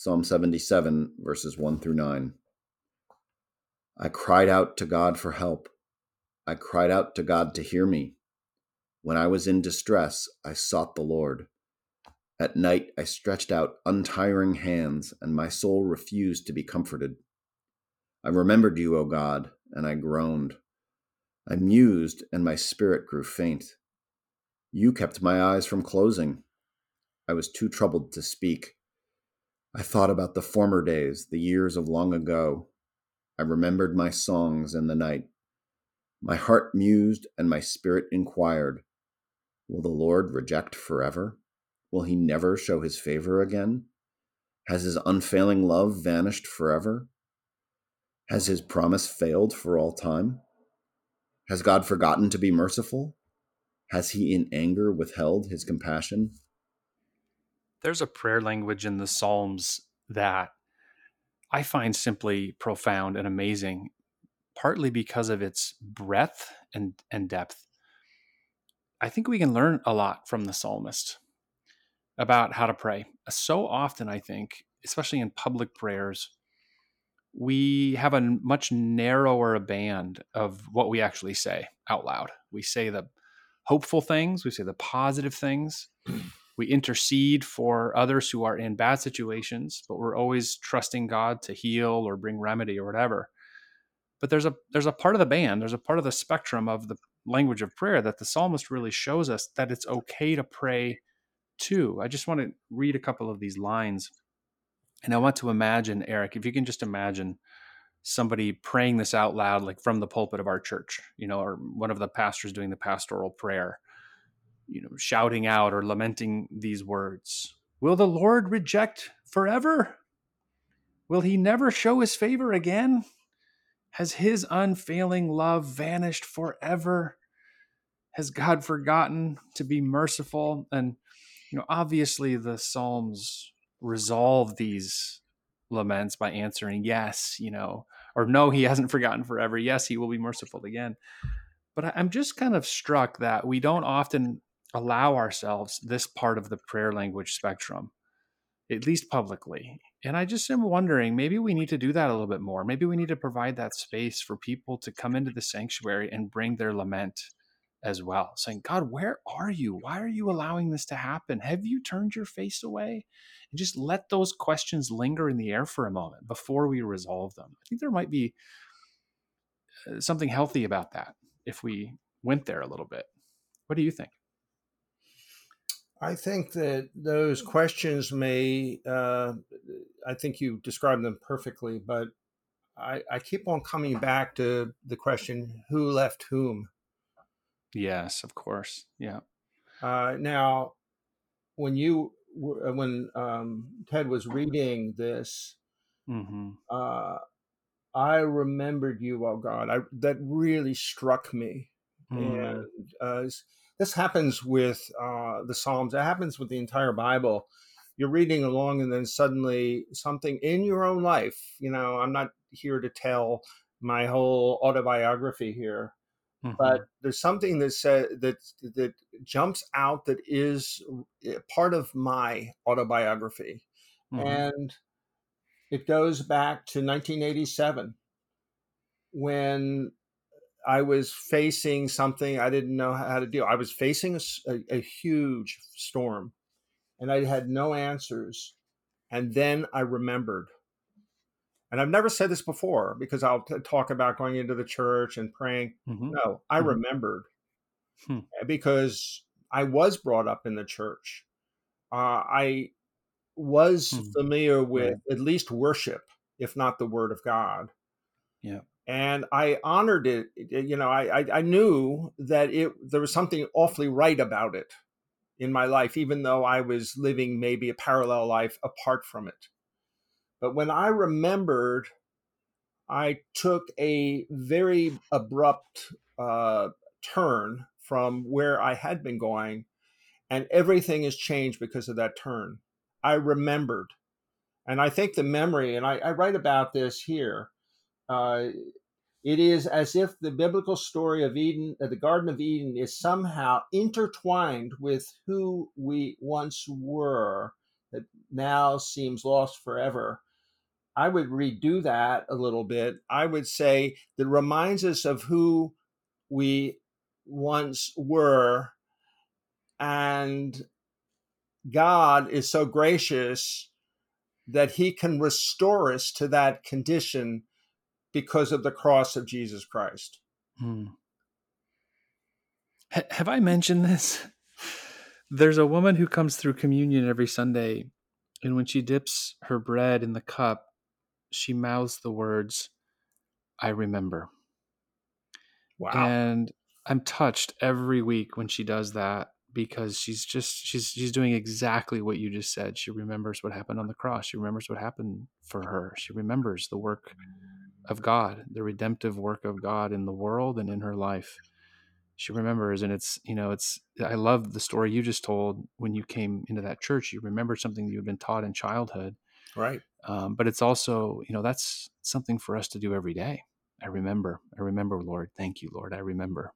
Psalm 77, verses 1 through 9. I cried out to God for help. I cried out to God to hear me. When I was in distress, I sought the Lord. At night, I stretched out untiring hands, and my soul refused to be comforted. I remembered you, O God, and I groaned. I mused, and my spirit grew faint. You kept my eyes from closing. I was too troubled to speak. I thought about the former days, the years of long ago. I remembered my songs in the night. My heart mused and my spirit inquired Will the Lord reject forever? Will he never show his favor again? Has his unfailing love vanished forever? Has his promise failed for all time? Has God forgotten to be merciful? Has he in anger withheld his compassion? There's a prayer language in the Psalms that I find simply profound and amazing, partly because of its breadth and, and depth. I think we can learn a lot from the psalmist about how to pray. So often, I think, especially in public prayers, we have a much narrower band of what we actually say out loud. We say the hopeful things, we say the positive things, mm. We intercede for others who are in bad situations, but we're always trusting God to heal or bring remedy or whatever. But there's a there's a part of the band, there's a part of the spectrum of the language of prayer that the psalmist really shows us that it's okay to pray too. I just want to read a couple of these lines. And I want to imagine, Eric, if you can just imagine somebody praying this out loud, like from the pulpit of our church, you know, or one of the pastors doing the pastoral prayer you know, shouting out or lamenting these words. Will the Lord reject forever? Will he never show his favor again? Has his unfailing love vanished forever? Has God forgotten to be merciful? And, you know, obviously the Psalms resolve these laments by answering yes, you know, or no, he hasn't forgotten forever. Yes, he will be merciful again. But I'm just kind of struck that we don't often allow ourselves this part of the prayer language spectrum, at least publicly. And I just am wondering maybe we need to do that a little bit more. Maybe we need to provide that space for people to come into the sanctuary and bring their lament as well, saying, God, where are you? Why are you allowing this to happen? Have you turned your face away? And just let those questions linger in the air for a moment before we resolve them. I think there might be uh, something healthy about that if we went there a little bit. What do you think? I think that those questions may, uh, I think you described them perfectly, but I, I, keep on coming back to the question who left whom? Yes, of course. Yeah. Uh, now, when you, uh, when um, Ted was reading this, mm-hmm. uh, I remembered you, oh God. I, that really struck me. Mm-hmm. And uh, this happens with uh, the Psalms. It happens with the entire Bible. You're reading along, and then suddenly something in your own life. You know, I'm not here to tell my whole autobiography here, mm-hmm. but there's something that says that that jumps out that is eh, part of my autobiography, mm-hmm. and it goes back to 1987 when I was facing something I didn't know how to deal. I was facing a, a, a huge storm, and I had no answers. And then I remembered, and I've never said this before because I'll t- talk about going into the church and praying. Mm-hmm. No, I mm-hmm. remembered hmm. Eh, because I was brought up in the church. Uh, I was hmm. familiar with right. at least worship, if not the Word of God. Yeah and I honored it. You know, I, I, I knew that it there was something awfully right about it in my life, even though I was living maybe a parallel life apart from it. But when I remembered, I took a very abrupt uh, turn from where I had been going, and everything has changed because of that turn. I remembered. And I think the memory, and I, I write about this here, uh, it is as if the biblical story of Eden, uh, the Garden of Eden, is somehow intertwined with who we once were that now seems lost forever. I would redo that a little bit. I would say that reminds us of who we once were. And God is so gracious that he can restore us to that condition because of the cross of Jesus Christ. Hmm. H- have I mentioned this? There's a woman who comes through communion every Sunday, and when she dips her bread in the cup, she mouths the words, I remember. Wow. And I'm touched every week when she does that because she's just she's she's doing exactly what you just said. She remembers what happened on the cross. She remembers what happened for her. She remembers the work of God, the redemptive work of God in the world and in her life. She remembers and it's, you know, it's I love the story you just told when you came into that church. You remember something you had been taught in childhood. Right. Um, but it's also, you know, that's something for us to do every day. I remember. I remember, Lord. Thank you, Lord. I remember.